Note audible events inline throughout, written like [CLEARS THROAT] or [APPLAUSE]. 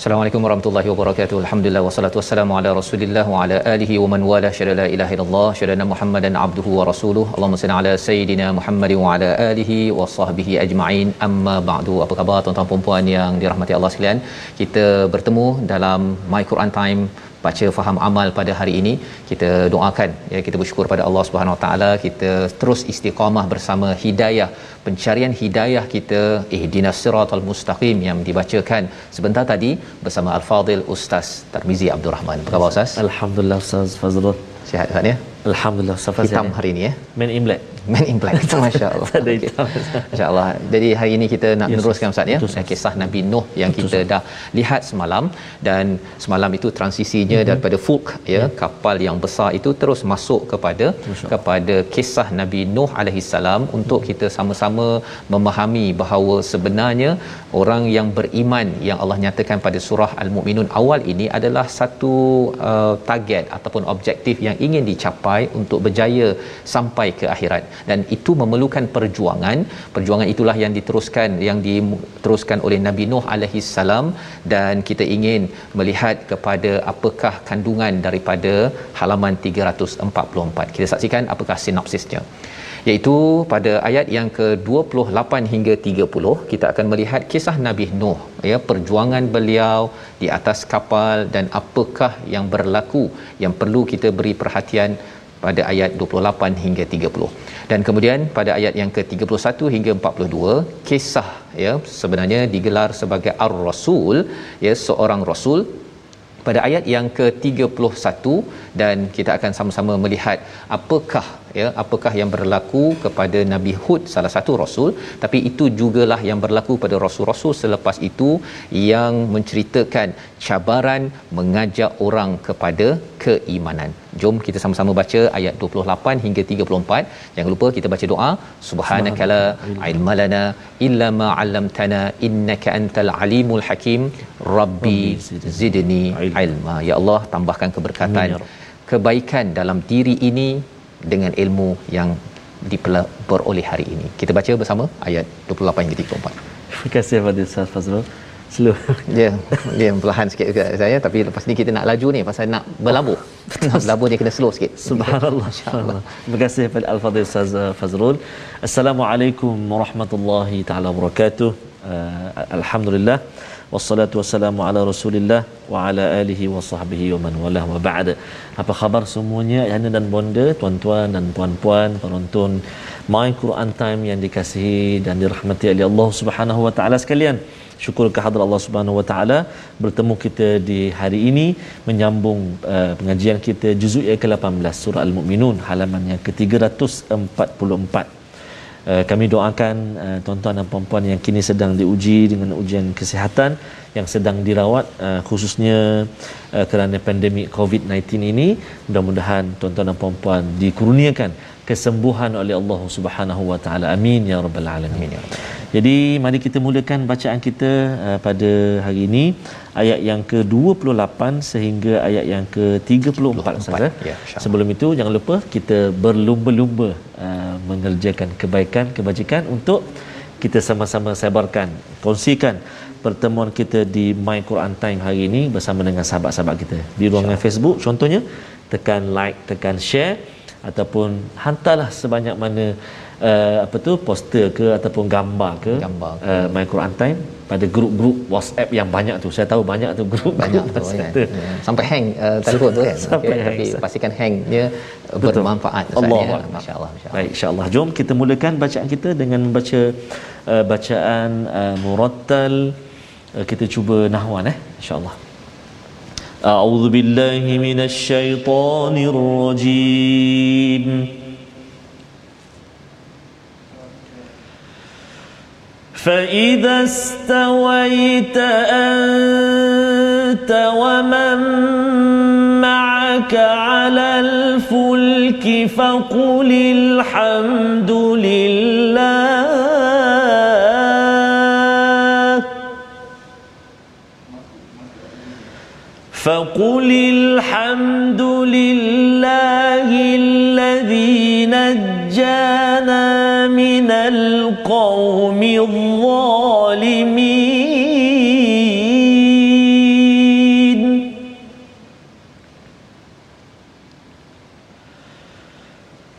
Assalamualaikum warahmatullahi wabarakatuh. Alhamdulillah wassalatu wassalamu ala Rasulillah wa ala alihi wa man wala syada la ilaha illallah syada Muhammadan abduhu wa rasuluh. Allahumma salli ala sayidina Muhammad wa ala alihi wa sahbihi ajma'in. Amma ba'du. Apa khabar tuan-tuan dan puan yang dirahmati Allah sekalian? Kita bertemu dalam My Quran Time baca faham amal pada hari ini kita doakan ya kita bersyukur pada Allah Subhanahu Wa Taala. Kita terus istiqamah bersama hidayah pencarian hidayah kita ihdinas siratal mustaqim yang dibacakan sebentar tadi bersama al-fadil ustaz Tarmizi Abdul Rahman. Apa khabar ustaz? Alhamdulillah ustaz Fazrul. Sihat ustaz ya? Alhamdulillah ustaz hitam hari ini ya? Main imlek Man in Black [LAUGHS] Masya-Allah. Ada hitam. Masya-Allah. Jadi hari ini kita nak Yes, meneruskan Ustaz ya Ustaz. kisah Nabi Nuh yang Betul, kita dah lihat semalam dan semalam itu transisinya mm-hmm. daripada fulk ya kapal yang besar itu terus masuk kepada kepada kisah Nabi Nuh alaihi salam untuk kita sama-sama memahami bahawa sebenarnya orang yang beriman yang Allah nyatakan pada surah Al-Mukminun awal ini adalah satu uh, target ataupun objektif yang ingin dicapai untuk berjaya sampai ke akhirat dan itu memerlukan perjuangan. Perjuangan itulah yang diteruskan yang diteruskan oleh Nabi Nuh alaihi salam. Dan kita ingin melihat kepada apakah kandungan daripada halaman 344 kita saksikan apakah sinopsisnya. Iaitu pada ayat yang ke-28 hingga 30 kita akan melihat kisah Nabi Nuh ya perjuangan beliau di atas kapal dan apakah yang berlaku yang perlu kita beri perhatian pada ayat 28 hingga 30 dan kemudian pada ayat yang ke-31 hingga 42 kisah ya sebenarnya digelar sebagai ar-rasul ya seorang rasul. Pada ayat yang ke-31 dan kita akan sama-sama melihat apakah ya apakah yang berlaku kepada Nabi Hud salah satu rasul tapi itu jugalah yang berlaku pada rasul-rasul selepas itu yang menceritakan cabaran mengajak orang kepada keimanan. Jom kita sama-sama baca ayat 28 hingga 34. Jangan lupa kita baca doa subhanakala ilmalana illa ma 'allamtana innaka antal alimul hakim rabbi zidni ilma. Ya Allah tambahkan keberkatan ya kebaikan dalam diri ini dengan ilmu yang diperoleh hari ini. Kita baca bersama ayat 28 hingga 34. Terima kasih kepada Ustaz Fazrul. Slow. Dia dia perlahan sikit juga saya tapi lepas ni kita nak laju ni pasal nak berlabur. nak [LAUGHS] berlabur dia kena slow sikit. Subhanallah. [LAUGHS] Subhanallah. Terima kasih kepada Al-Fadhil Ustaz uh, Fazrul. Assalamualaikum warahmatullahi taala wabarakatuh. Uh, alhamdulillah wassalatu wassalamu ala Rasulillah wa ala alihi wa sahbihi wa man walah wa ba'd. Apa khabar semuanya yana dan bonda, tuan-tuan dan puan-puan, penonton My Quran Time yang dikasihi dan dirahmati oleh Allah Subhanahu wa taala sekalian. Syukur kehadrat Allah Subhanahu Wa Taala bertemu kita di hari ini menyambung uh, pengajian kita juzuk yang ke-18 surah Al-Mukminun halaman yang ke-344. Uh, kami doakan uh, tuan-tuan dan puan-puan yang kini sedang diuji dengan ujian kesihatan yang sedang dirawat uh, khususnya uh, kerana pandemik COVID-19 ini. Mudah-mudahan tuan-tuan dan puan-puan dikurniakan kesembuhan oleh Allah Subhanahu wa taala amin ya rabbal alamin jadi mari kita mulakan bacaan kita uh, pada hari ini ayat yang ke-28 sehingga ayat yang ke-34 saja. Ya. Sebelum itu jangan lupa kita berlumba-lumba uh, mengerjakan kebaikan kebajikan untuk kita sama-sama sebarkan, kongsikan pertemuan kita di My Quran Time hari ini bersama dengan sahabat-sahabat kita. Di ruangan Facebook contohnya tekan like, tekan share ataupun hantarlah sebanyak mana uh, apa tu poster ke ataupun gambar ke, Gambar ke. Uh, My Quran Time pada grup-grup WhatsApp yang banyak tu saya tahu banyak tu grup banyak tu kan. Ya. Sampai hang uh, telefon tu kan. [LAUGHS] Sampai hang, tapi pastikan hangnya uh, bermanfaat Allah ya. Masya-Allah masya-Allah. Baik insya-Allah jom kita mulakan bacaan kita dengan membaca uh, bacaan uh, murattal uh, kita cuba nahwan eh insya-Allah. أعوذ بالله من الشيطان الرجيم. فإذا استويت أنت ومن معك على الفلك فقل الحمد لله فقل الحمد لله الذي نجانا من القوم الظالمين.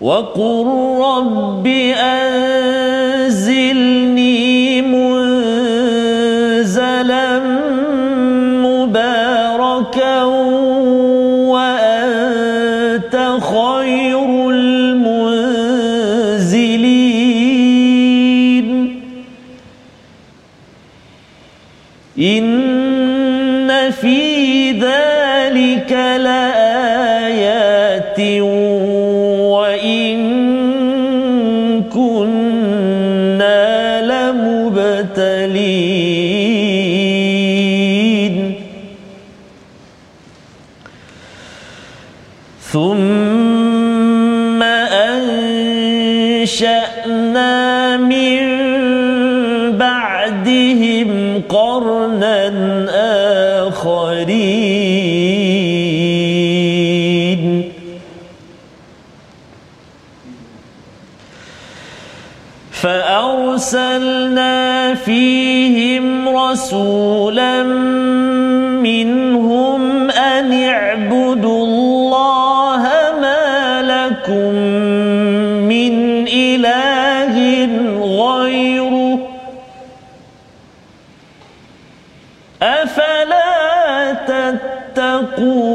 وقل رب أنزلني لا فأرسلنا فيهم رسولا منهم أن اعبدوا الله ما لكم من إله غيره. أفلا تتقون؟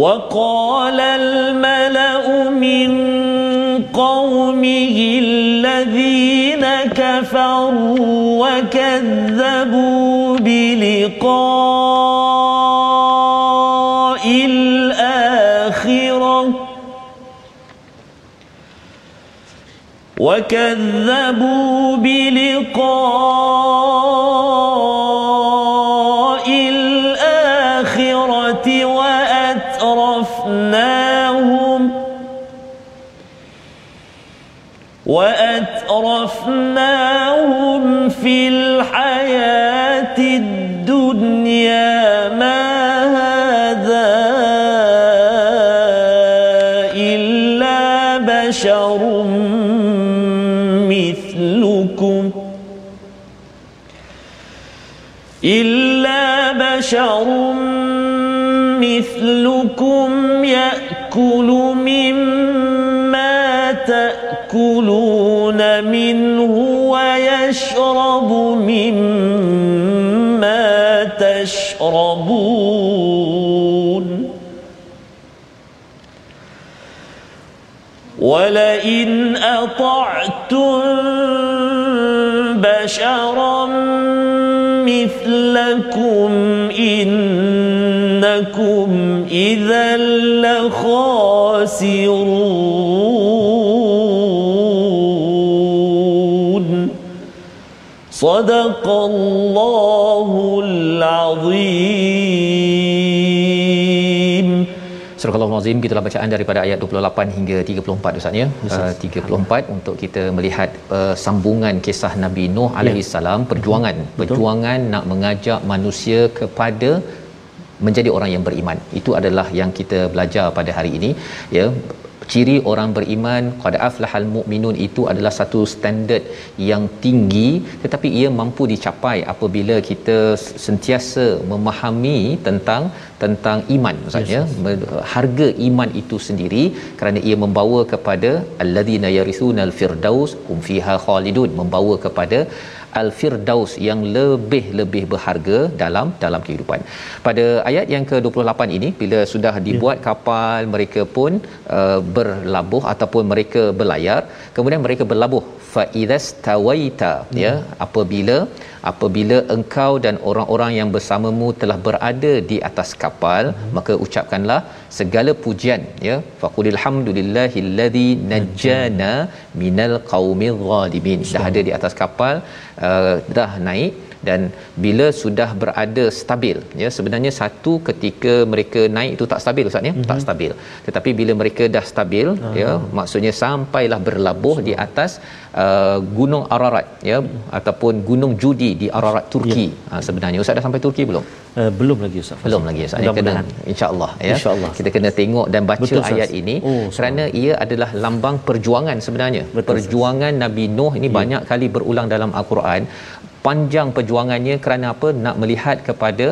وقال الملأ من قومه الذين كفروا وكذبوا بلقاء الآخرة وكذبوا بلقاء وأترفناهم في الحياة الدنيا ما هذا إلا بشر مثلكم إلا بشر مثلكم يأكل مما تأكلون منه ويشرب مما تشربون ولئن أطعتم بشرا مثلكم إنكم إذا لخاسرون صدق الله العظيم Surah Al-Azim gitulah bacaan daripada ayat 28 hingga 34 Ustaz ya. Uh, 34 untuk kita melihat uh, sambungan kisah Nabi Nuh alaihi salam perjuangan perjuangan nak mengajak manusia kepada menjadi orang yang beriman. Itu adalah yang kita belajar pada hari ini ya ciri orang beriman qad aflahal mukminun itu adalah satu standard yang tinggi tetapi ia mampu dicapai apabila kita sentiasa memahami tentang tentang iman maksudnya yes. harga iman itu sendiri kerana ia membawa kepada alladzina yarisuna firdaus hum fiha khalidun membawa kepada al-firdaus yang lebih-lebih berharga dalam dalam kehidupan. Pada ayat yang ke-28 ini bila sudah dibuat ya. kapal mereka pun uh, berlabuh ataupun mereka berlayar kemudian mereka berlabuh fa idzastawaita ya. ya apabila apabila engkau dan orang-orang yang bersamamu telah berada di atas kapal hmm. maka ucapkanlah segala pujian ya faqulil hamdulillahillazi najjana minal qaumil zalimin dah ada di atas kapal uh, dah naik dan bila sudah berada stabil ya sebenarnya satu ketika mereka naik itu tak stabil ustaz ya mm-hmm. tak stabil tetapi bila mereka dah stabil uh-huh. ya maksudnya sampailah berlabuh so. di atas uh, gunung Ararat ya mm-hmm. ataupun gunung Judi di Ararat Turki yeah. uh, sebenarnya ustaz dah sampai Turki belum uh, belum lagi ustaz belum lagi ustaz ya kena insyaallah ya insyaallah kita kena tengok dan baca Betul, ayat ini oh, kerana ia adalah lambang perjuangan sebenarnya Betul, perjuangan sahas. Nabi Nuh ini yeah. banyak kali berulang dalam al-Quran panjang perjuangannya kerana apa nak melihat kepada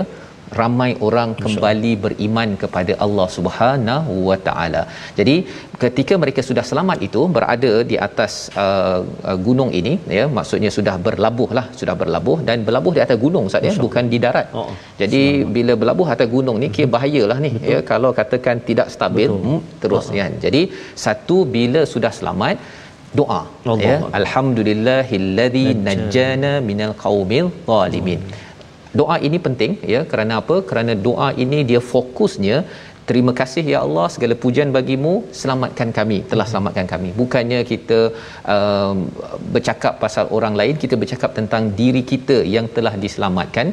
ramai orang kembali beriman kepada Allah Subhanahu wa taala. Jadi ketika mereka sudah selamat itu berada di atas uh, uh, gunung ini ya maksudnya sudah berlabuh lah sudah berlabuh dan berlabuh di atas gunung Ustaz ya bukan di darat. Oh, oh. Jadi bila berlabuh atas gunung ni kira bahayalah ni Betul. ya kalau katakan tidak stabil hmm, terus kan. Jadi satu bila sudah selamat doa Allah ya. Allah. alhamdulillahillazi najjana. minal qaumil zalimin. Doa ini penting ya. Kerana apa? Kerana doa ini dia fokusnya terima kasih ya Allah segala pujian bagimu selamatkan kami telah selamatkan kami. Bukannya kita um, bercakap pasal orang lain kita bercakap tentang diri kita yang telah diselamatkan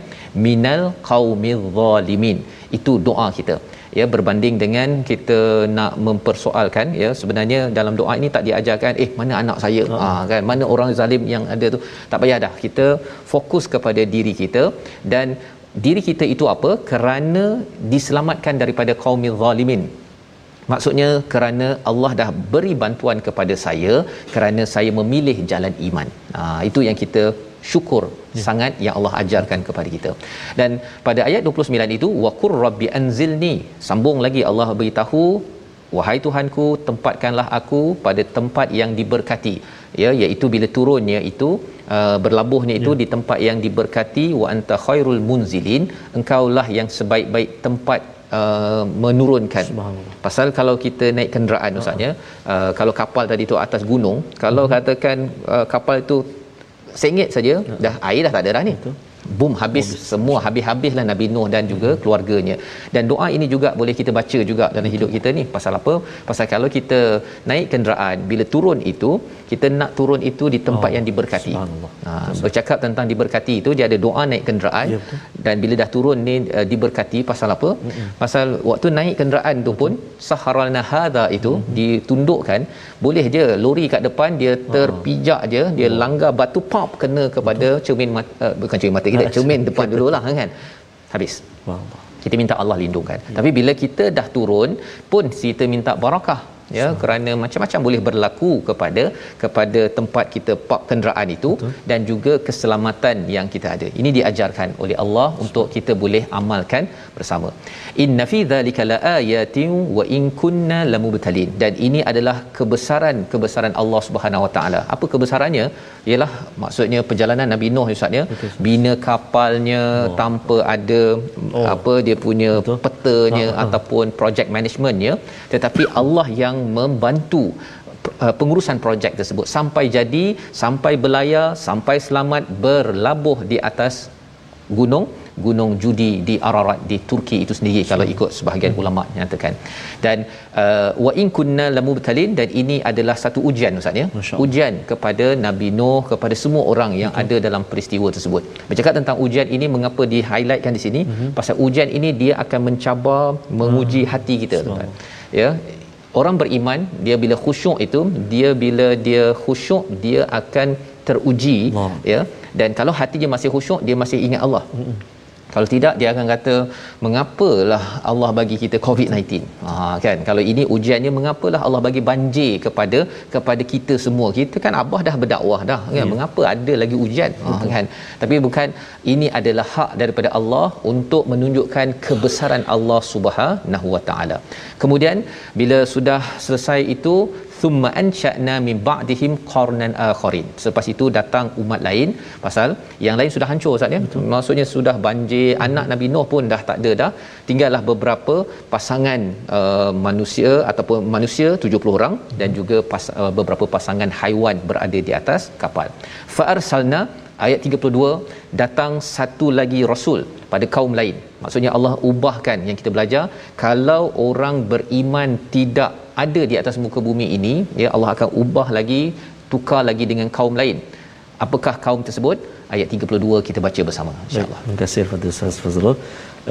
minal qaumil zalimin. Itu doa kita ya berbanding dengan kita nak mempersoalkan ya sebenarnya dalam doa ini tak diajarkan eh mana anak saya? Uh ha, kan? Mana orang zalim yang ada tu? Tak payah dah. Kita fokus kepada diri kita dan diri kita itu apa? Kerana diselamatkan daripada kaumil zalimin. Maksudnya kerana Allah dah beri bantuan kepada saya kerana saya memilih jalan iman. Ha, itu yang kita syukur ya. sangat yang Allah ajarkan kepada kita. Dan pada ayat 29 itu waqur rabbi anzilni sambung lagi Allah beritahu wahai Tuhanku tempatkanlah aku pada tempat yang diberkati ya iaitu bila turunnya itu uh, berlabuhnya itu ya. di tempat yang diberkati wa anta khairul munzilin engkaulah yang sebaik-baik tempat Uh, menurunkan pasal kalau kita naik kenderaan ustaznya uh, kalau kapal tadi tu atas gunung kalau uh-huh. katakan uh, kapal itu sengit saja. Ya. dah air dah tak ada dah ni. Betul boom habis oh, semua habis-habislah Nabi Nuh dan juga hmm. keluarganya. Dan doa ini juga boleh kita baca juga dalam hidup kita ni. Pasal apa? Pasal kalau kita naik kenderaan bila turun itu kita nak turun itu di tempat oh, yang diberkati. ha, bercakap tentang diberkati itu dia ada doa naik kenderaan. Ya, dan bila dah turun ni uh, diberkati pasal apa? Hmm. pasal waktu naik kenderaan tu pun saharalna hadha itu hmm. ditundukkan boleh je lori kat depan dia terpijak je dia oh. langgar batu pop kena kepada Betul. cermin mata, uh, bukan cermin mata kita cermin depan dululah kan? Habis. Kita minta Allah lindungkan. Ya. tapi bila kita dah turun pun kita minta barakah ya so. kerana macam-macam boleh berlaku kepada kepada tempat kita park kenderaan itu Betul. dan juga keselamatan yang kita ada ini diajarkan oleh Allah so. untuk kita boleh amalkan bersama inna fi dzalika laayatin wa in kunna lamubtalin dan ini adalah kebesaran kebesaran Allah Subhanahu wa taala apa kebesarannya ialah maksudnya perjalanan Nabi Nuh Ustaz ya bina kapalnya oh. tanpa ada oh. apa dia punya Betul. petanya oh. ataupun project managementnya tetapi Allah yang membantu uh, pengurusan projek tersebut. Sampai jadi sampai berlayar sampai selamat berlabuh di atas gunung gunung judi di Ararat di Turki itu sendiri so, kalau ikut sebahagian hmm. ulama nyatakan. Dan uh, wa in kunna lamubtalin dan ini adalah satu ujian ustaz ya? Ujian kepada Nabi Nuh kepada semua orang yang Betul. ada dalam peristiwa tersebut. Bercakap tentang ujian ini mengapa di highlightkan di sini? Uh-huh. pasal ujian ini dia akan mencabar menguji uh hati kita tuan. Ya orang beriman dia bila khusyuk itu dia bila dia khusyuk dia akan teruji Allah. ya dan kalau hati dia masih khusyuk dia masih ingat Allah mm-hmm. Kalau tidak dia akan kata mengapalah Allah bagi kita COVID-19 ha kan? Kalau ini ujiannya mengapalah Allah bagi banjir kepada kepada kita semua? Kita kan abah dah berdakwah dah kan? Yeah. mengapa ada lagi ujian? Ha kan? Tapi bukan ini adalah hak daripada Allah untuk menunjukkan kebesaran Allah Subhanahu Wa Taala. Kemudian bila sudah selesai itu thumma ansha'na min ba'dihim qarnan akharin. Selepas itu datang umat lain. Pasal yang lain sudah hancur Ustaz ya? Maksudnya sudah banjir anak Nabi Nuh pun dah tak ada dah. Tinggallah beberapa pasangan uh, manusia ataupun manusia 70 orang dan juga pas, uh, beberapa pasangan haiwan berada di atas kapal. Fa arsalna ayat 32 datang satu lagi rasul pada kaum lain. Maksudnya Allah ubahkan yang kita belajar kalau orang beriman tidak ada di atas muka bumi ini ya Allah akan ubah lagi tukar lagi dengan kaum lain. Apakah kaum tersebut? Ayat 32 kita baca bersama insyaallah terima kasih kepada Ustaz Fazrul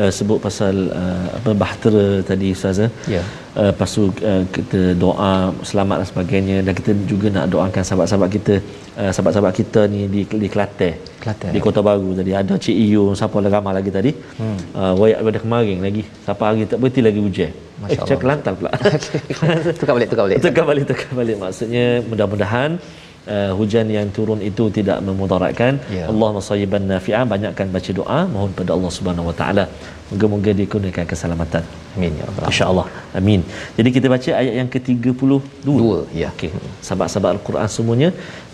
uh, sebut pasal uh, apa bahtera tadi Ustaz ya. Yeah. uh, tu uh, kita doa selamat dan sebagainya. Dan kita juga nak doakan sahabat-sahabat kita uh, sahabat-sahabat kita ni di di Kelantan. Kelantan. Di Kota Baru tadi. Ada Cik Iyo siapa lagi ramai lagi tadi. Hmm. uh, wayak pada kemarin lagi. Siapa hari tak berhenti lagi hujan eh, cak Kelantan pula. [LAUGHS] Tukar balik tukar balik. [LAUGHS] Tukar balik tukar balik. Maksudnya mudah-mudahan uh, hujan yang turun itu tidak memudaratkan Ya. Allah nasayyiban nafi'ah banyakkan baca doa mohon pada Allah Subhanahu wa taala moga-moga dikurniakan keselamatan. Amin ya rabbal alamin. Insyaallah. Amin. Jadi kita baca ayat yang ke-32 dua. Ya. Okey. Sahabat-sahabat al-Quran semuanya.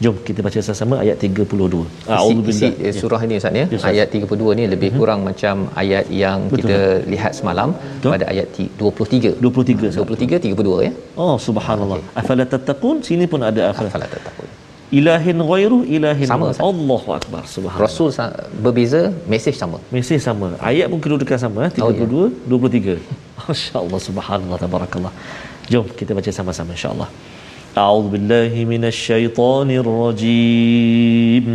Jom kita baca sama-sama ayat 32 A'udzu isi surah ini Ustaz ya. Ya, Ustaz. Ayat 32 ni lebih kurang macam ayat yang kita lihat semalam Betul. pada ayat ti- 23. 23 Ustaz. 23 32 ya. oh subhanallah. Afala tattaqun? Sini pun ada afala. Fala tatakun ilahin ghairu ilahin Sama, ghairu. Ustaz. Allahu akbar subhanallah Rasul sa- berbeza, mesej sama. Mesej sama. Ayat pun kedudukan sama eh? Oh, 32 23. [LAUGHS] Masya-Allah subhanallah tabarakallah. Jom kita baca sama-sama insya-Allah. A'udzu billahi minasyaitonir rajim.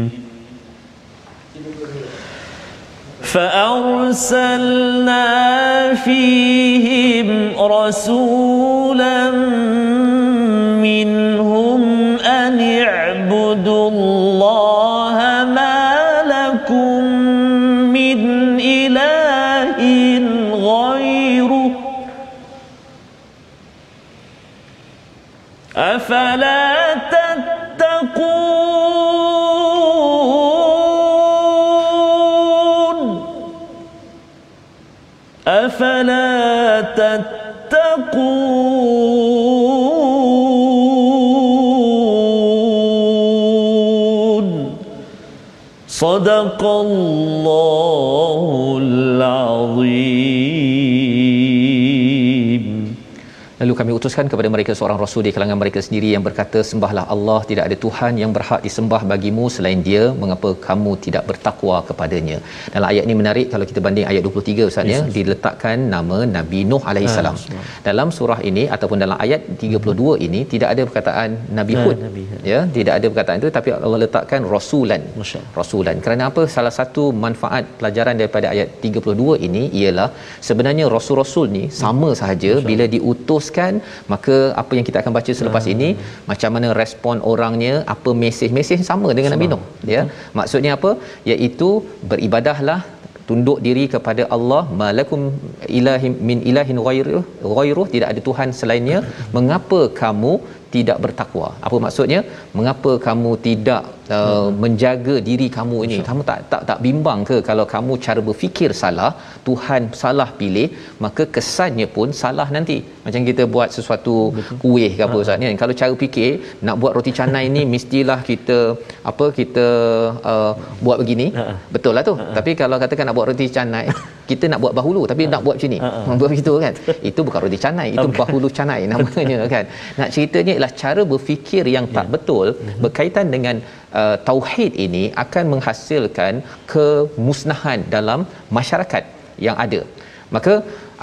فأرسلنا فيهم رسولا منهم أن اعبدوا الله ما لكم من إله غيره. أفلا تتقون؟ أفلا تتقون؟ صدق الله العظيم Lalu kami utuskan kepada mereka seorang rasul di kalangan mereka sendiri yang berkata sembahlah Allah tidak ada tuhan yang berhak disembah bagimu selain dia mengapa kamu tidak bertakwa kepadanya. Dalam ayat ini menarik kalau kita banding ayat 23 Ustaz ya diletakkan nama Nabi Nuh alaihi salam. Dalam surah ini ataupun dalam ayat 32 ini tidak ada perkataan Nabi Ah, Hud. Nabi. Ya, tidak ada perkataan itu tapi Allah letakkan rasulan. Rasulan. Kerana apa? Salah satu manfaat pelajaran daripada ayat 32 ini ialah sebenarnya rasul-rasul ni sama sahaja bila diutuskan maka apa yang kita akan baca selepas ini macam mana respon orangnya apa mesej-mesej sama dengan Nabi Nuh ya. Maksudnya apa? Iaitu beribadahlah tunduk diri kepada Allah malakum ilahim min ilahin ghairuh ghairuh tidak ada tuhan selainnya. Mengapa kamu tidak bertakwa? Apa maksudnya? Mengapa kamu tidak uh, menjaga diri kamu ini. Kamu tak tak tak bimbang ke kalau kamu cara berfikir salah Tuhan salah pilih maka kesannya pun salah nanti. Macam kita buat sesuatu kuih ke apa ustaz ni kan? kalau cara fikir nak buat roti canai ni [LAUGHS] mestilah kita apa kita uh, buat begini. Betul lah tu. Tapi kalau katakan nak buat roti canai kita nak buat bahulu tapi nak buat macam ni. [LAUGHS] Buat begitu kan? Itu bukan roti canai itu bahulu canai namanya [LAUGHS] kan? Nak ceritanya ialah cara berfikir yang tak betul berkaitan dengan uh, tauhid ini akan menghasilkan kemusnahan dalam masyarakat yang ada. Maka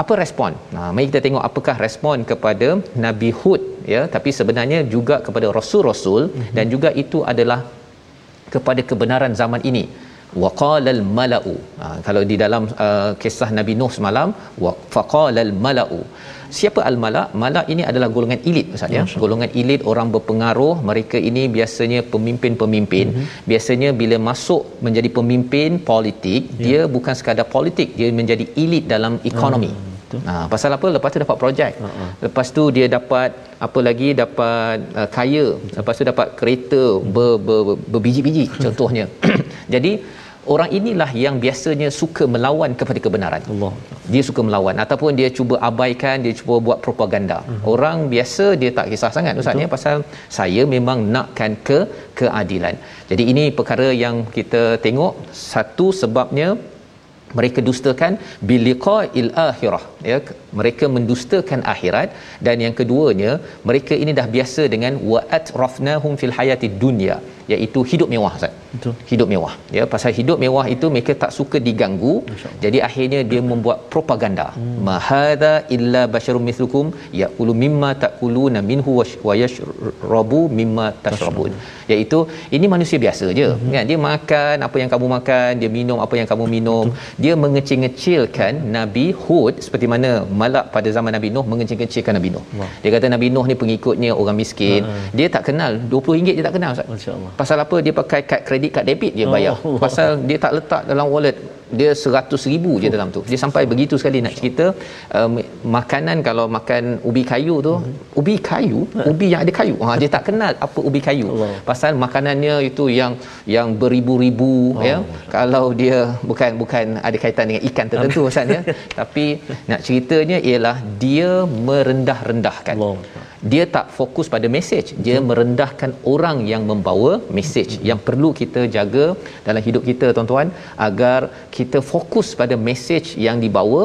apa respon? Nah mari kita tengok apakah respon kepada Nabi Hud ya. Tapi sebenarnya juga kepada rasul-rasul dan juga itu adalah kepada kebenaran zaman ini. Waqalal mala'u. Ha, kalau di dalam uh, kisah Nabi Nuh semalam wa faqalal mala'u siapa al malak malak ini adalah golongan elit ustaz ya golongan elit orang berpengaruh mereka ini biasanya pemimpin-pemimpin mm-hmm. biasanya bila masuk menjadi pemimpin politik yeah. dia bukan sekadar politik dia menjadi elit dalam ekonomi mm. Ha, pasal apa? Lepas tu dapat projek. Uh-huh. Lepas tu dia dapat apa lagi? Dapat uh, kaya. Lepas tu dapat kereta ber, ber, ber, berbiji-biji [LAUGHS] contohnya. [CLEARS THROAT] Jadi orang inilah yang biasanya suka melawan kepada kebenaran. Allah. Dia suka melawan ataupun dia cuba abaikan, dia cuba buat propaganda. Hmm. Orang biasa dia tak kisah sangat ustaz ya pasal saya memang nakkan ke keadilan. Jadi ini perkara yang kita tengok satu sebabnya mereka dustakan biliqa'il akhirah ya mereka mendustakan akhirat dan yang keduanya mereka ini dah biasa dengan wa'at rafnahum fil hayati dunya iaitu hidup mewah Ustaz. Betul. Hidup mewah. Ya, pasal hidup mewah itu mereka tak suka diganggu. Jadi akhirnya dia membuat propaganda. Hmm. Mahadha illa basyarum mithlukum yaqulu mimma taquluna minhu wa yashrabu mimma tashrabun. Iaitu ini manusia biasa je. Hmm. Kan? Dia makan apa yang kamu makan, dia minum apa yang kamu minum. Betul. Dia mengecil-ngecilkan Nabi Hud seperti mana Malak pada zaman Nabi Nuh mengecil-ngecilkan Nabi Nuh. Wah. Dia kata Nabi Nuh ni pengikutnya orang miskin. Hmm. Dia tak kenal 20 ringgit dia tak kenal Ustaz. Pasal apa dia pakai kad kredit kad debit dia bayar oh. pasal dia tak letak dalam wallet dia seratus ribu je dalam tu. Dia sampai begitu sekali nak cerita um, makanan kalau makan ubi kayu tu hmm. ubi kayu? Ubi yang ada kayu? Ha, dia tak kenal apa ubi kayu. Allah. pasal makanannya itu yang yang beribu-ribu oh. ya. Kalau dia bukan bukan ada kaitan dengan ikan tertentu Ustaz ya. [LAUGHS] Tapi nak ceritanya ialah dia merendah-rendahkan. Allah dia tak fokus pada message. Dia hmm. merendahkan orang yang membawa message. Hmm. yang perlu kita jaga dalam hidup kita tuan-tuan agar kita fokus pada message yang dibawa.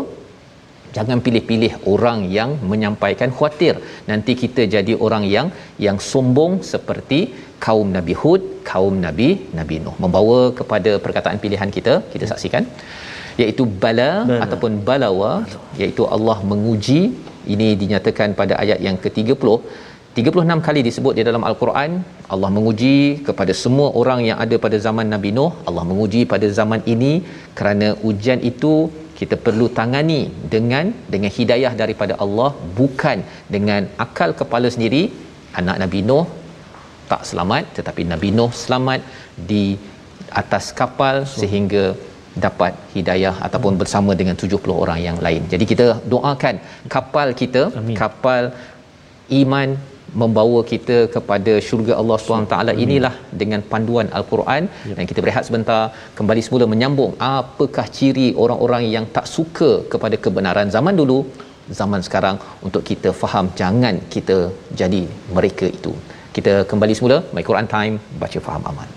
Jangan pilih-pilih orang yang menyampaikan khuatir nanti kita jadi orang yang yang sombong seperti kaum Nabi Hud kaum Nabi Nabi Nuh. Membawa kepada perkataan pilihan kita kita saksikan. Iaitu bala, bala. ataupun balawa. iaitu Allah menguji ini dinyatakan pada ayat yang ke-30 36 kali disebut di dalam al-Quran Allah menguji kepada semua orang yang ada pada zaman Nabi Nuh. Allah menguji pada zaman ini kerana ujian itu kita perlu tangani dengan dengan hidayah daripada Allah bukan dengan akal kepala sendiri. Anak Nabi Nuh tak selamat tetapi Nabi Nuh selamat di atas kapal sehingga dapat hidayah ataupun bersama dengan 70 orang yang lain. Jadi kita doakan kapal kita, Amin. kapal iman membawa kita kepada syurga Allah SWT inilah dengan panduan Al-Quran. Yep. dan kita berehat sebentar. Kembali semula menyambung apakah ciri orang-orang yang tak suka kepada kebenaran zaman dulu zaman sekarang. Untuk kita faham jangan kita jadi mereka itu. Kita kembali semula. My Quran Time. Baca faham aman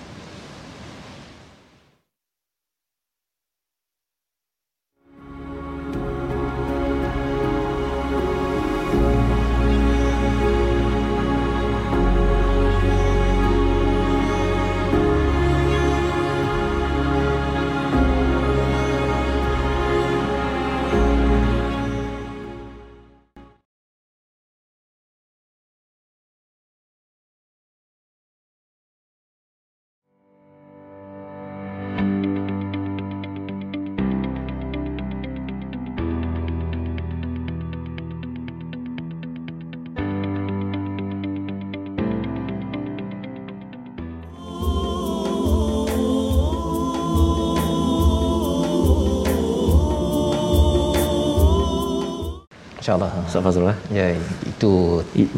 insyaallah Ustaz Fazrul eh? ya itu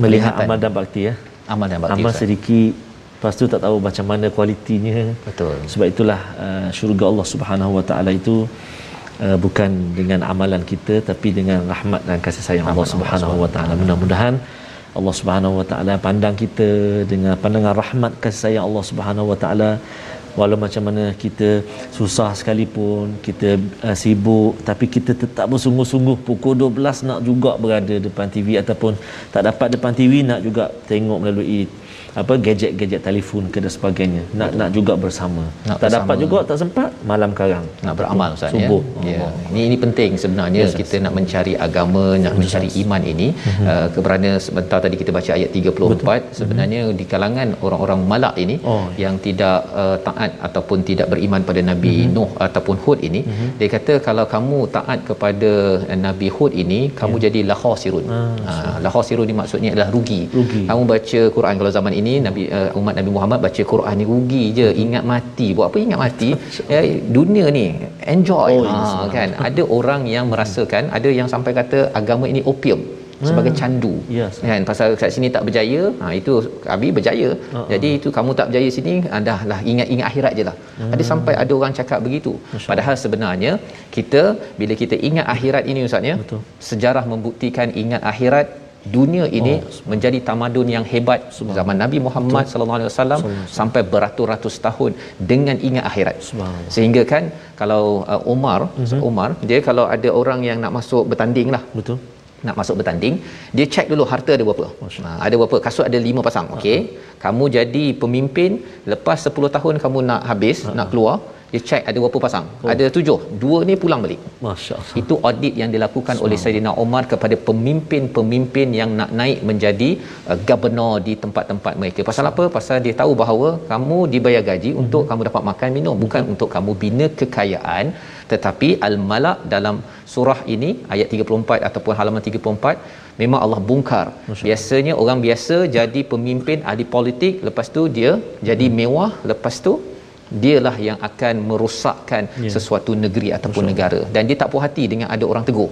melihat amal dan bakti ya? Amal dan bakti amal sedikit lepas tu tak tahu macam mana kualitinya. Betul. Sebab itulah uh, syurga Allah Subhanahu Wa Taala itu uh, bukan dengan amalan kita tapi dengan rahmat dan kasih sayang Allah Subhanahu Wa Taala. Mudah-mudahan Allah Subhanahu Wa Taala pandang kita dengan pandangan rahmat kasih sayang Allah Subhanahu Wa Taala walau macam mana kita susah sekalipun kita uh, sibuk tapi kita tetap bersungguh-sungguh pukul 12 nak juga berada depan TV ataupun tak dapat depan TV nak juga tengok melalui apa gadget-gadget telefon ke dan sebagainya nak nak juga bersama Nak tak bersama. dapat juga tak sempat malam karang nak beramal Ustaz ya. Subuh. ya. Ini ini penting sebenarnya Yes, kita nak mencari agama, nak mencari iman ini Mhm. uh, kerana sebentar tadi kita baca ayat 34 sebenarnya di kalangan orang-orang malak ini. Oh. yang tidak uh, taat ataupun tidak beriman pada Nabi Mhm. Nuh ataupun Hud ini dia kata kalau kamu taat kepada uh, Nabi Hud ini kamu jadi lahasirun. Ah, lahasirun ni maksudnya adalah rugi. Rugi. Kamu baca Quran kalau zaman ini Nabi uh, umat Nabi Muhammad baca Quran ni rugi je ingat mati. Buat apa ingat mati? eh, dunia ni enjoy. Oh, ya, ha, kan. Ada orang yang merasakan ada yang sampai kata agama ini opium sebagai candu. Ya, Kan pasal kat sini tak berjaya, ha itu Abi berjaya. Uh-uh. Jadi itu kamu tak berjaya sini, ah, dah lah ingat-ingat akhirat je lah. Ada sampai ada orang cakap begitu. Padahal sebenarnya kita bila kita ingat akhirat ini ustaz ya, Betul. sejarah membuktikan ingat akhirat dunia ini oh, menjadi tamadun yang hebat. Zaman Nabi Muhammad sallallahu alaihi wasallam sampai beratus-ratus tahun dengan ingat akhirat. Sehingga kan kalau uh, Umar, mm-hmm. Umar dia kalau ada orang yang nak masuk bertanding lah. Betul. Nak masuk bertanding dia check dulu harta ada berapa. Ha, ada berapa? Kasut ada lima pasang okey? Kamu jadi pemimpin lepas 10 tahun kamu nak habis nak keluar dia check ada berapa pasang oh. ada tujuh dua ni pulang balik masya-Allah itu audit yang dilakukan oleh Saidina Omar kepada pemimpin-pemimpin yang nak naik menjadi uh, governor di tempat-tempat mereka. Pasal apa? Pasal dia tahu bahawa kamu dibayar gaji Mhm. untuk kamu dapat makan minum, bukan untuk kamu bina kekayaan. Tetapi Al-Malak dalam surah ini ayat 34 ataupun halaman 34 memang Allah bongkar. Biasanya orang biasa jadi pemimpin ahli politik, lepas tu dia jadi Mhm. mewah, lepas tu dialah yang akan merosakkan Ya. sesuatu negeri ataupun negara dan dia tak puas hati dengan ada orang tegur.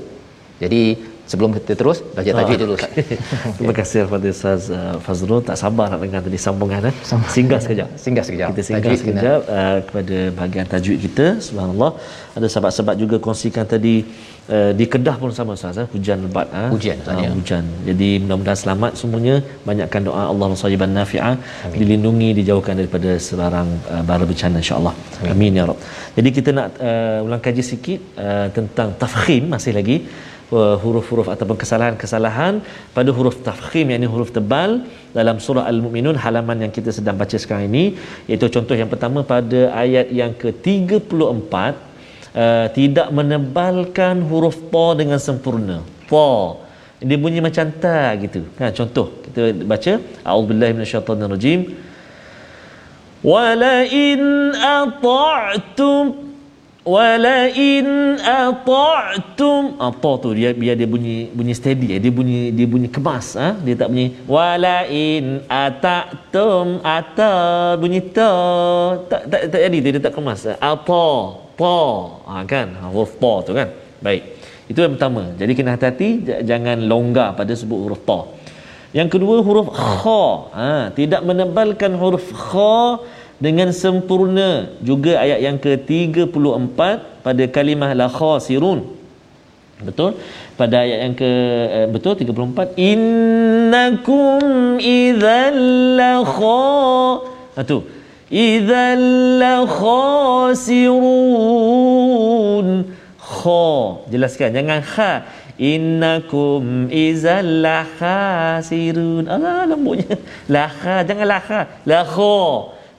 Jadi sebelum kita terus belajar tajwid Ah. dulu Ustaz. [LAUGHS] Terima kasih kepada Ustaz uh, Fazrul tak sabar nak dengar tadi sambungan eh. Singgah sekejap. Singgah sekejap. Kita singgah Tajwid kena. sekejap uh, kepada bahagian tajwid kita. Subhanallah. Ada sahabat-sahabat juga kongsikan tadi uh, di Kedah pun sama Ustaz eh. hujan lebat ah. Hujan, ya. hujan. Jadi mudah-mudahan selamat semuanya. Banyakkan doa Allah sayyiban nafi'ah dilindungi dijauhkan daripada sebarang uh, bara bencana insya-Allah. Amin ya rab. Jadi kita nak uh, ulang kaji sikit uh, tentang tafkhim masih lagi uh, huruf-huruf ataupun kesalahan-kesalahan pada huruf tafkhim yakni huruf tebal dalam surah al-mukminun halaman yang kita sedang baca sekarang ini. Iaitu contoh yang pertama pada ayat yang ke-34 uh, tidak menebalkan huruf ta dengan sempurna. Ta dia bunyi macam ta gitu. Kan contoh kita baca a'udzubillahi minasyaitonirrajim. Wala in ata'tum walain ata'tum. Apa tu dia biar dia bunyi bunyi steady eh. dia bunyi dia bunyi kemas ah dia tak bunyi walain ata'tum. Ata bunyi ta. Tak tak tak jadi dia, dia tak kemas. Apa ta ha, kan? Ha, huruf ta tu kan? Baik. Itu yang pertama. Jadi kena hati-hati jangan longgar pada sebut huruf ta. Yang kedua huruf kha. Ha, tidak menebalkan huruf kha dengan sempurna. Juga ayat yang ke-34 pada kalimah la khasirun. Betul? Pada ayat yang ke eh, betul? 34 innakum idzal la kha ha, tu. Idzal la khasirun. Kha. Jelaskan jangan kha. Innakum idzal la khasirun. Alah lembutnya. La kha jangan la kha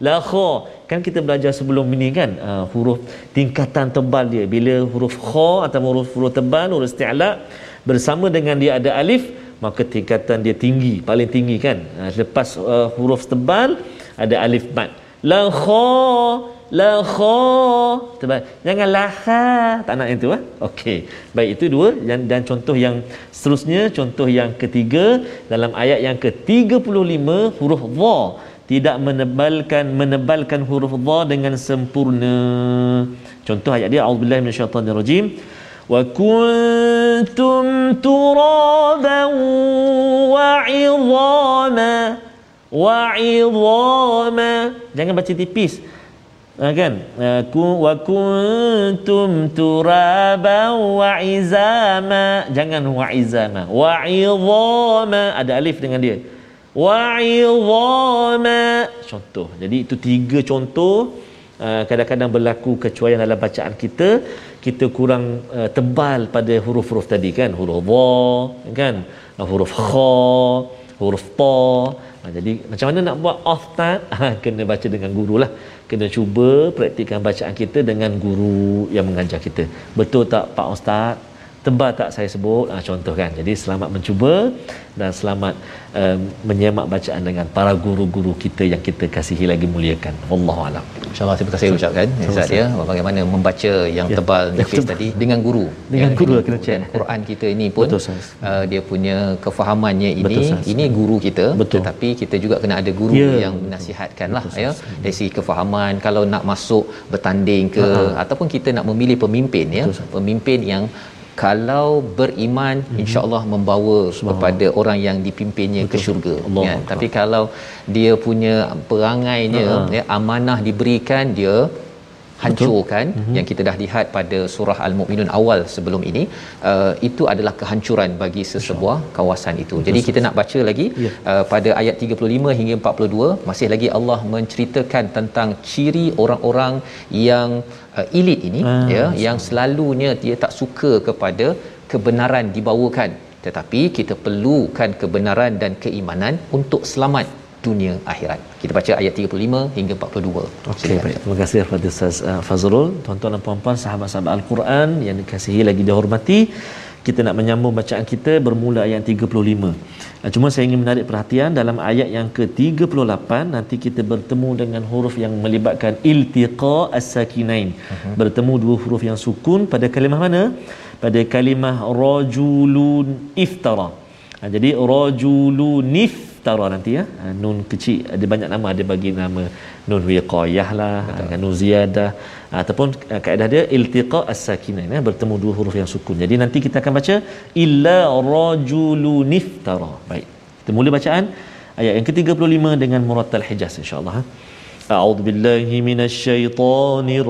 la kha. Kan kita belajar sebelum ini kan uh, huruf tingkatan tebal dia. Bila huruf kha atau huruf huruf tebal huruf isti'la bersama dengan dia ada alif maka tingkatan dia tinggi paling tinggi kan? Uh, lepas uh, huruf tebal ada alif mat la kha la kha. Tebal. Jangan la kha. Tak nak yang tu ah. Okey. Baik itu dua. Dan, dan contoh yang seterusnya contoh yang ketiga dalam ayat yang ke-35 huruf dha tidak menebalkan menebalkan huruf dha dengan sempurna. Contoh ayat dia auzubillahi minasyaitonirrajim. Wa kuntum turaban wa 'idhama wa 'idhama. Jangan baca tipis. Ha, kan? Ku wa kuntum turaban wa 'izama. Jangan wa 'izama wa 'idhama ada alif dengan dia wa'idhama. Contoh. Jadi itu tiga contoh uh, kadang-kadang berlaku kecuaian dalam bacaan kita. Kita kurang uh, tebal pada huruf-huruf tadi kan? Huruf dha kan? Uh, huruf kha huruf ta. Jadi macam mana nak buat othtat [LAUGHS] ha, kena baca dengan guru lah. Kena cuba praktikkan bacaan kita dengan guru yang mengajar kita. Betul tak Pak Ustaz tebal tak saya sebut? Ha, contoh kan jadi selamat mencuba dan selamat um, menyemak bacaan dengan para guru-guru kita yang kita kasihi lagi muliakan. Wallahu alam. Insyaallah. Terima kasih ucapkan Ustaz ya bagaimana membaca yang ya, tebal nifis tadi dengan guru. Dengan ya, guru kena cek. Quran kita ini pun betul, uh, dia punya kefahamannya ini betul, ini guru kita. Betul. tetapi kita juga kena ada guru ya. yang menasihatkanlah ya. Dari segi kefahaman kalau nak masuk bertanding ke uh-huh. ataupun kita nak memilih pemimpin ya. Betul, pemimpin yang kalau beriman mm-hmm. insyaallah membawa kepada orang yang dipimpinnya Betul. ke syurga Allah ya tapi kalau dia punya perangainya uh-huh. ya amanah diberikan dia hancurkan mm-hmm. yang kita dah lihat pada surah al-mukminun awal sebelum ini uh, itu adalah kehancuran bagi sesebuah kawasan itu. Betul. Jadi kita nak baca lagi yeah. uh, pada ayat 35 hingga 42 masih lagi Allah menceritakan tentang ciri orang-orang yang uh, elit ini ah, ya yang selalunya dia tak suka kepada kebenaran dibawakan tetapi kita perlukan kebenaran dan keimanan untuk selamat dunia akhirat. Kita baca ayat 35 hingga 42. Okey, baik. Terima kasih kepada Ustaz uh, Fazrul. Tuan-tuan dan puan-puan sahabat-sahabat Al-Quran yang dikasihi lagi dihormati, kita nak menyambung bacaan kita bermula ayat 35. Cuma saya ingin menarik perhatian dalam ayat yang ke-38 nanti kita bertemu dengan huruf yang melibatkan iltiqa as-sakinain. Uh-huh. Bertemu dua huruf yang sukun pada kalimah mana? Pada kalimah rajulun iftara. Ha, jadi rajulunif iftara nanti ya. Ah, nun kecil ada banyak nama ada bagi nama nun wiqayah lah Betul. nun ziyadah. Ataupun ah, kaedah dia iltiqa as-sakinain ya bertemu dua huruf yang sukun. Jadi nanti kita akan baca illa rajulun iftara. Baik kita mula bacaan ayat yang ke-35 dengan murattal hijaz insyaallah a'udzu billahi minasyaitonir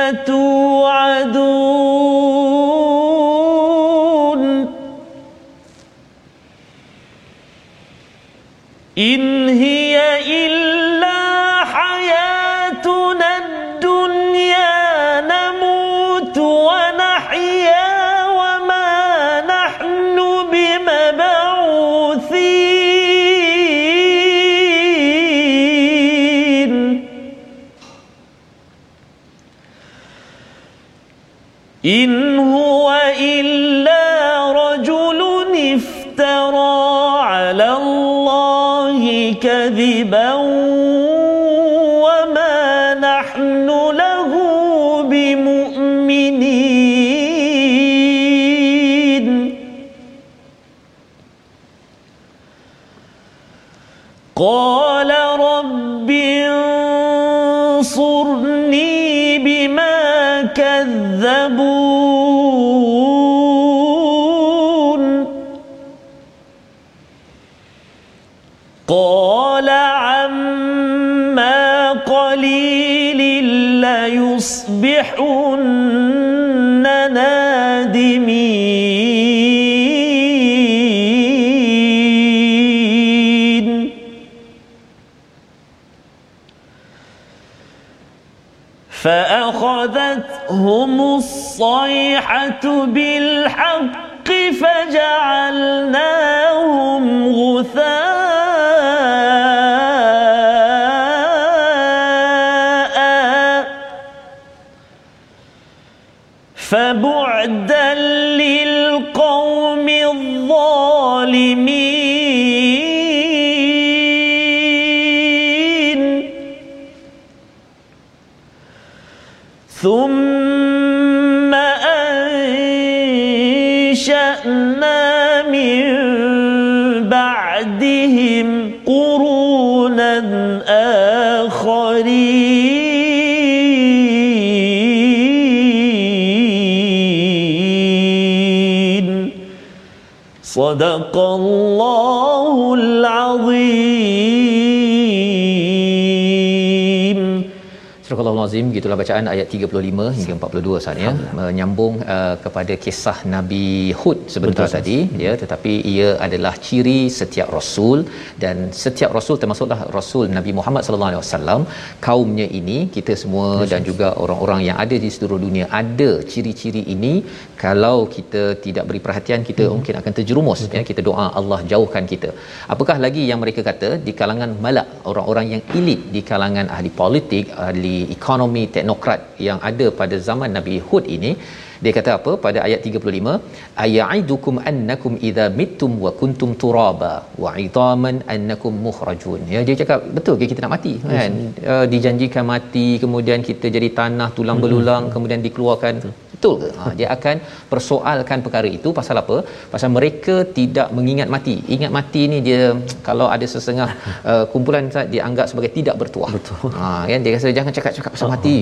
ونحيا قال رب انصرني بما كذبون. قال عما قليل ليصبحن فأخذتهم الصيحة بالحق فجعلناهم غثاء. فبعدا للقوم الظالمين ثم أنشأنا من بعدهم قرونا آخرين. صدق الله العظيم. Surah Al-Azim gitulah bacaan ayat 35 hingga 42 Ustaz ya menyambung uh, kepada kisah Nabi Hud sebentar Betul, tadi hmm. ya tetapi ia adalah ciri setiap rasul dan setiap rasul termasuklah rasul Nabi Muhammad sallallahu alaihi wasallam kaumnya ini kita semua Betul. dan juga orang-orang yang ada di seluruh dunia ada ciri-ciri ini kalau kita tidak beri perhatian kita hmm. mungkin akan terjerumus Betul. ya kita doa Allah jauhkan kita apakah lagi yang mereka kata di kalangan malak orang-orang yang elit di kalangan ahli politik ahli ekonomi teknokrat yang ada pada zaman Nabi Hud ini dia kata apa? Pada ayat 35 ayaidukum annakum idza mittum wa kuntum turaba wa idaman annakum mukhrajun ya dia cakap betul ke kita nak mati? Kan? Uh, dijanjikan mati kemudian kita jadi tanah tulang belulang kemudian dikeluarkan. Betul ke? Ha, dia akan persoalkan perkara itu pasal apa? Pasal mereka tidak mengingat mati. Ingat mati ni dia kalau ada sesengah uh, [LAUGHS] kumpulan dia anggap sebagai tidak bertuah. Betul. Ha, kan? Dia rasa jangan cakap-cakap pasal mati.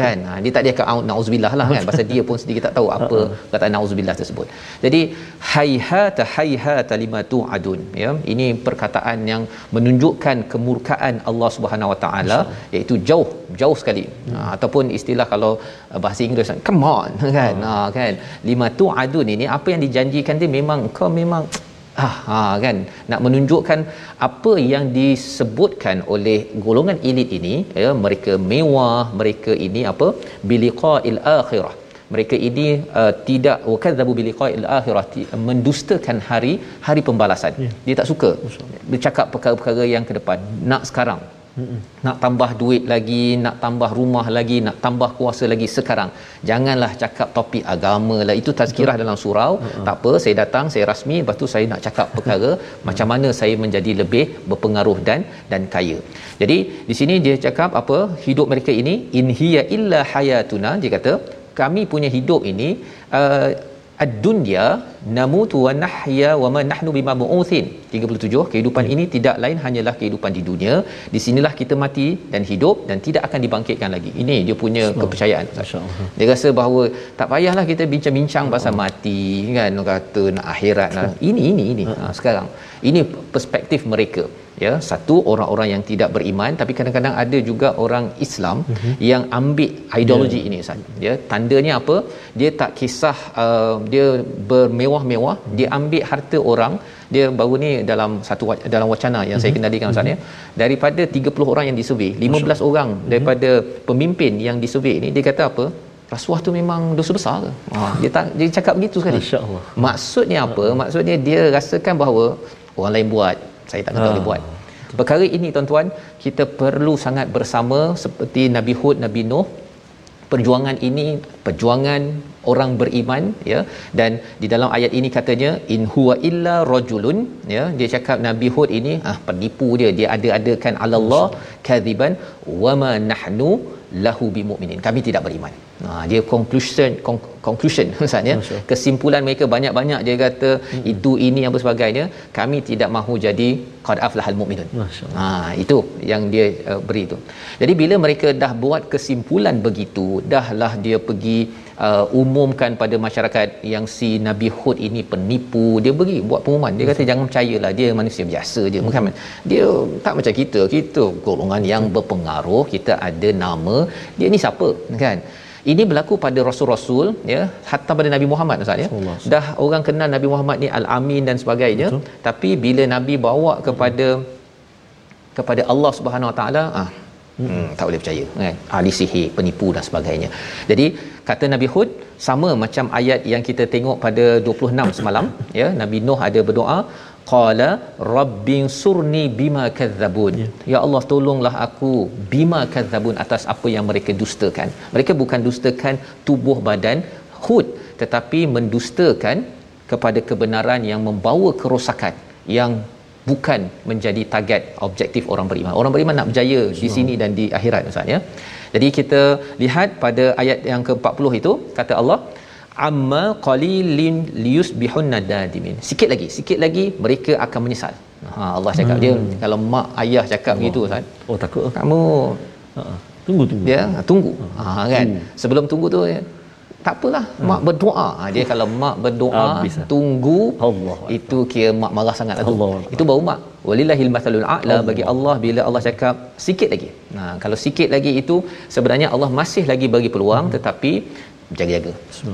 Kan? Ha, dia tak dia akan nauzubillah lah kan? Pasal dia pun sedikit tak tahu [LAUGHS] apa kata nauzubillah tersebut. Jadi hayhat hayhat limatu adun ya? Ini perkataan yang menunjukkan kemurkaan Allah Subhanahu Wa Taala iaitu jauh jauh sekali. Hmm. ha, ataupun istilah kalau bahasa Inggeris come on [LAUGHS] kan? Ha, kan? Lima tu adun ini apa yang dijanjikan dia memang kau memang [TSK] ah ha, kan? Nak menunjukkan apa yang disebutkan oleh golongan elit ini ya mereka mewah mereka ini apa? Biliqa'il akhirah. Mereka ini uh, tidak wakadzabu biliqa'il akhirah mendustakan hari hari pembalasan. Ya. dia tak suka. Bercakap perkara-perkara yang ke depan. Nak sekarang Mm-mm. nak tambah duit lagi nak tambah rumah lagi nak tambah kuasa lagi sekarang janganlah cakap topik agama lah itu tazkirah Betul. dalam surau uh-huh. tak apa saya datang saya rasmi lepas tu saya nak cakap perkara macam mana saya menjadi lebih berpengaruh dan dan kaya jadi di sini dia cakap apa hidup mereka ini in hiya illa hayatuna dia kata kami punya hidup ini uh, ad-dunya namutu wa nahya wa ma nahnu bima bu'uthin 37 kehidupan ya. ini tidak lain hanyalah kehidupan di dunia. Di sinilah kita mati dan hidup dan tidak akan dibangkitkan lagi. Ini dia punya oh. kepercayaan masyaallah dia rasa bahawa tak payahlah kita bincang-bincang pasal oh. mati kan? Kata nak akhirat lah. ini ini ini. Ha, sekarang. Ini perspektif mereka ya satu orang-orang yang tidak beriman tapi kadang-kadang ada juga orang Islam uh-huh. yang ambil ideologi yeah. ini Ustaz ya tandanya apa dia tak kisah uh, dia bermewah-mewah dia ambil harta orang dia baru ni dalam satu dalam wacana yang uh-huh. saya mhm. kenalikan Ustaz uh-huh. ya daripada 30 orang yang disurvey 15 Masya. orang uh-huh. daripada pemimpin yang disurvey ini dia kata apa rasuah tu memang dosa besar ke? Ha, dia tak dia cakap begitu sekali. Masya-Allah. Maksudnya apa? Maksudnya dia rasakan bahawa orang lain buat, saya tak tahu ha. dia buat. Perkara ini tuan-tuan, kita perlu sangat bersama seperti Nabi Hud, Nabi Nuh. Perjuangan ini perjuangan orang beriman ya dan di dalam ayat ini katanya in huwa illa rajulun ya dia cakap Nabi Hud ini ah penipu dia dia ada-adakan Allah kadziban wama nahnu lahu bimumin kami tidak beriman. Ha dia conclusion conclusion [LAUGHS] maksudnya kesimpulan mereka banyak-banyak dia kata hmm. itu ini apa sebagainya. Kami tidak mahu jadi qad aflahal mukminun ha itu yang dia uh, beri tu. Jadi bila mereka dah buat kesimpulan begitu dahlah dia pergi uh, umumkan pada masyarakat yang si Nabi Hud ini penipu. Dia beri buat pengumuman. Dia kata hmm. jangan percayalah dia manusia biasa je. Hmm. bukan dia tak macam kita. Kita golongan yang berpengaruh kita ada nama. Dia ni siapa? Kan? Ini berlaku pada rasul-rasul ya hatta pada Nabi Muhammad Ustaz ya. Dah orang kenal Nabi Muhammad ni al-amin dan sebagainya. Betul. tapi bila Nabi bawa kepada kepada Allah Subhanahu Wa Taala ah hmm, tak boleh percaya kan? Ahli sihir penipu dan sebagainya. Jadi kata Nabi Hud sama macam ayat yang kita tengok pada 26 semalam ya Nabi Nuh ada berdoa qala rabbin surni bima kadzabun ya. ya Allah tolonglah aku bima kadzabun atas apa yang mereka dustakan mereka bukan dustakan tubuh badan hud tetapi mendustakan kepada kebenaran yang membawa kerosakan yang bukan menjadi target objektif orang beriman. Orang beriman nak berjaya di sini dan di akhirat Ustaz ya. Jadi kita lihat pada ayat yang ke-40 itu kata Allah amma qalilin liyusbihun nadimin sikit lagi sikit lagi mereka akan menyesal. Ha Allah cakap hmm. dia kalau mak ayah cakap oh. begitu kan oh takut. Kamu ha tunggu tunggu. Ya tunggu. Ha. Kan? Hmm. sebelum tunggu tu ya, tak apalah mak berdoa. Ha, dia kalau mak berdoa Habis lah. tunggu Allah itu kira mak marah sangat lah tu. Allah. itu baru mak. Walillahil masalul a'la bagi Allah bila Allah cakap sikit lagi. Nah kalau sikit lagi itu sebenarnya Allah masih lagi bagi peluang hmm. tetapi jaga-jaga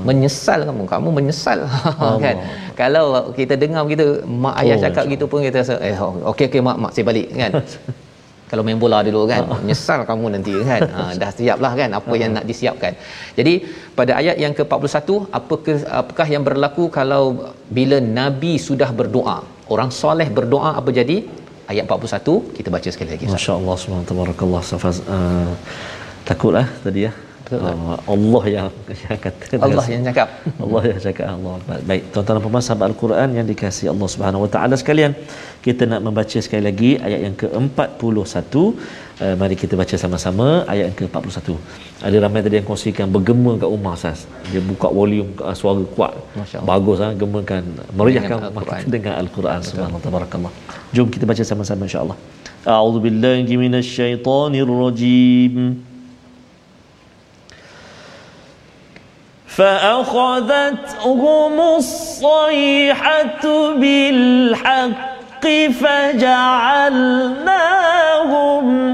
menyesal kamu kamu menyesal. [LAUGHS] Kan? Kalau kita dengar begitu mak ayah Oh, cakap gitu pun kita rasa eh okey okey mak mak saya balik kan [LAUGHS] kalau main bola dulu kan menyesal kamu nanti kan. Ha, [LAUGHS] dah siap lah kan apa yang nak disiapkan. Jadi pada ayat yang ke-41 apakah apakah yang berlaku kalau bila nabi sudah berdoa? Orang soleh berdoa apa jadi? Ayat 41 kita baca sekali lagi Ustaz. Masya Allah Subhanahu Tabarakallah Safaz uh, takutlah tadi ya Allah yang yang kata [LAUGHS] Allah yang cakap. Allah yang cakap. Allah baik tuan-tuan dan puan sahabat Al-Quran yang dikasihi Allah Subhanahu Wa Taala sekalian kita nak membaca sekali lagi ayat yang ke-41. Uh, mari kita baca sama-sama ayat yang ke-41. Ada ramai tadi yang kongsikan bergema kat rumah Ustaz. Dia buka volume uh, suara kuat. Bagus ah gemakan meriahkan rumah kita dengan Al-Quran Subhanahu Tabarakallah. Jom kita baca sama-sama insya-Allah. A'udzu billahi minasyaitonir rajim فأخذتهم الصيحة بالحق فجعلناهم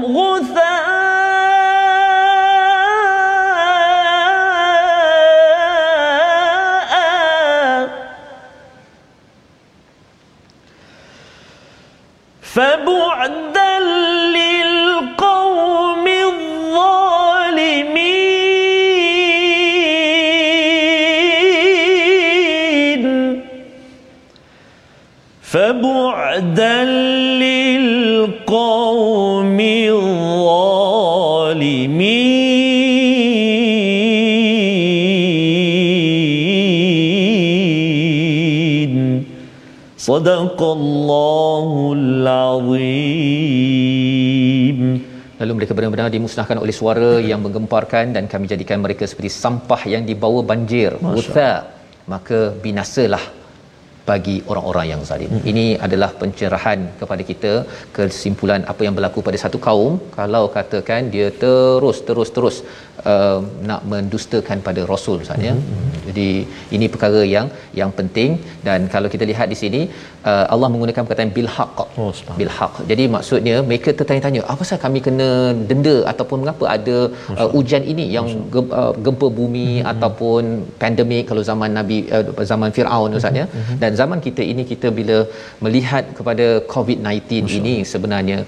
غثاء. فبعدا فبعدا للقوم الظالمين صدق الله العظيم Lalu mereka benar-benar dimusnahkan oleh suara yang menggemparkan dan kami jadikan mereka seperti sampah yang dibawa banjir. Utha. Maka binasalah bagi orang-orang yang zalim. Hmm. Ini adalah pencerahan kepada kita kesimpulan apa yang berlaku pada satu kaum kalau katakan dia terus terus terus uh, nak mendustakan pada rasul misalnya. Hmm. Jadi ini perkara yang yang penting dan kalau kita lihat di sini uh, Allah menggunakan perkataan bil haqq. Oh, bil haq. Jadi maksudnya mereka tertanya-tanya apa pasal kami kena denda ataupun mengapa ada uh, ujian ini yang gem, uh, gempa bumi hmm. ataupun pandemik kalau zaman Nabi uh, zaman Firaun ustaz ya. Dan zaman kita ini kita bila melihat kepada COVID-19 ini sebenarnya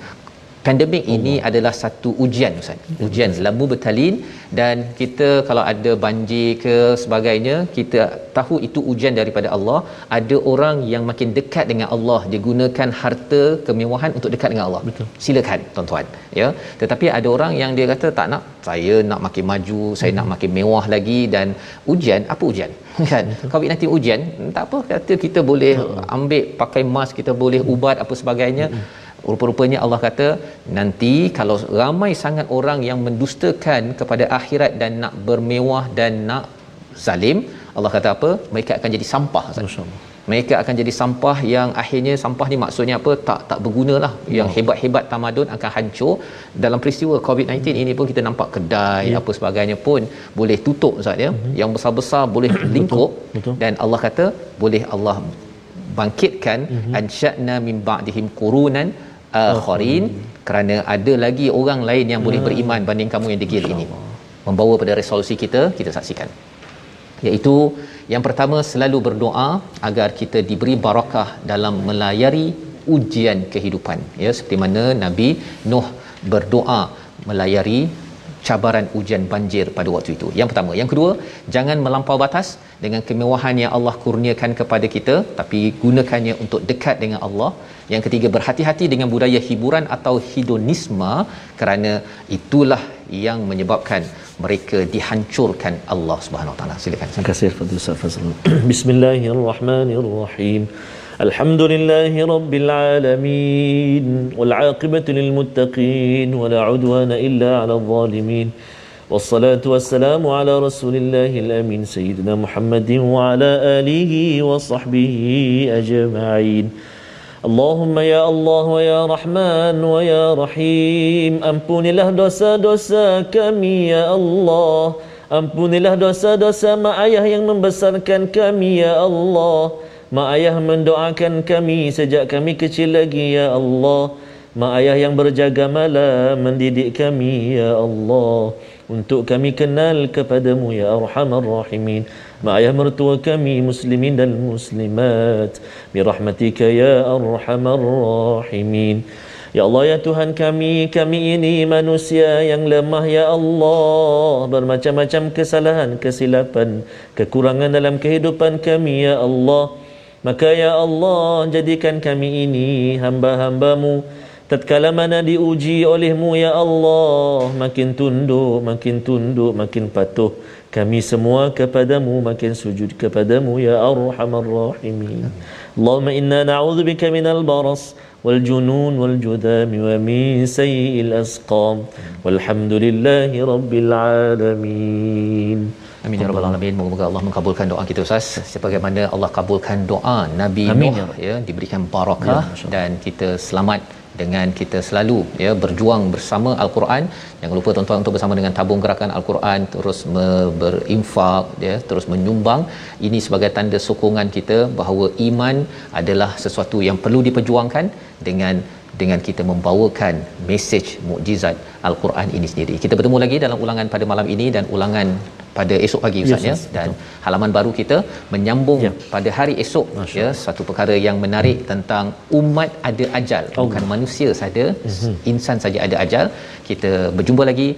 pandemik ini adalah satu ujian ustaz. Ujian lambu betalin dan kita kalau ada banjir ke sebagainya kita tahu itu ujian daripada Allah. Ada orang yang makin dekat dengan Allah dia gunakan harta kemewahan untuk dekat dengan Allah. Betul. Silakan tuan-tuan ya. Tetapi ada orang yang dia kata tak nak saya nak makin maju, saya nak makin mewah lagi dan ujian apa ujian? [LAUGHS] kan COVID-19 ujian tak apa kata kita boleh ambil pakai mask kita boleh ubat apa sebagainya rupa-rupanya Allah kata nanti kalau ramai sangat orang yang mendustakan kepada akhirat dan nak bermewah dan nak zalim Allah kata apa? Mereka akan jadi sampah mereka akan jadi sampah yang akhirnya sampah ni maksudnya apa? Tak tak berguna lah yang hebat-hebat tamadun akan hancur. Dalam peristiwa COVID-19 ini pun kita nampak kedai Ya. apa sebagainya pun boleh tutup Ustaz ya. Yang besar-besar boleh lingkup. Betul. dan Allah kata boleh Allah bangkitkan ansya'na min ba'dihim qurunan akharin kerana ada lagi orang lain yang boleh beriman banding kamu yang degil ini. Membawa pada resolusi kita kita saksikan. Iaitu yang pertama selalu berdoa agar kita diberi barakah dalam melayari ujian kehidupan. Ya seperti mana Nabi Nuh berdoa melayari cabaran ujian banjir pada waktu itu. Yang pertama, yang kedua, jangan melampau batas dengan kemewahan yang Allah kurniakan kepada kita tapi gunakannya untuk dekat dengan Allah. Yang ketiga, berhati-hati dengan budaya hiburan atau hedonisme kerana itulah yang menyebabkan mereka dihancurkan Allah Subhanahu Wa Taala. Silakan. Terima kasih kepada Ustaz Fazrul. [CLEARS THROAT] Bismillahirrahmanirrahim. الحمد لله رب العالمين والعاقبة للمتقين ولا عدوان إلا على الظالمين والصلاة والسلام على رسول الله الأمين سيدنا محمد وعلى آله وصحبه أجمعين اللهم يا الله ويا رحمن ويا رحيم Ampunilah dosa-dosa kami ya Allah Ampunilah dosa-dosa mak ayah yang membesarkan kami ya Allah. Mak ayah mendoakan kami sejak kami kecil lagi ya Allah. Mak ayah yang berjaga malam mendidik kami ya Allah. Untuk kami kenal kepadamu ya Arhamar Rahimin. Mak ayah mertua kami muslimin dan muslimat. Birahmatika ya Arhamar Rahimin. Ya Allah ya Tuhan kami, kami ini manusia yang lemah ya Allah Bermacam-macam kesalahan, kesilapan, kekurangan dalam kehidupan kami ya Allah Maka ya Allah jadikan kami ini hamba-hambamu Tatkala mana diuji olehmu ya Allah Makin tunduk, makin tunduk, makin patuh Kami semua kepadamu, makin sujud kepadamu ya Arhamar Rahimin Allahumma inna na'udzubika minal baras wal junun wal judami wa min sayyi'il asqam walhamdulillahi rabbil alamin Amin ya rabbal alamin. Moga-moga Allah mengabulkan doa kita Ustaz. Sebagaimana Allah kabulkan doa Nabi Amin. Nuh ya, ya diberikan barakah ya, dan kita selamat dengan kita selalu ya berjuang bersama al-Quran. Jangan lupa tuan-tuan untuk bersama dengan tabung gerakan al-Quran terus berinfak ya terus menyumbang. Ini sebagai tanda sokongan kita bahawa iman adalah sesuatu yang perlu diperjuangkan dengan dengan kita membawakan mesej mukjizat al-Quran ini sendiri. Kita bertemu lagi dalam ulangan pada malam ini dan ulangan pada esok pagi Ustaz yes, ya dan betul. halaman baru kita menyambung ya. pada hari esok Masya. ya satu perkara yang menarik hmm. tentang umat ada ajal oh. bukan manusia saja hmm. insan saja ada ajal kita berjumpa lagi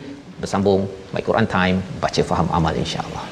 bersambung My Quran Time baca faham amal insya-Allah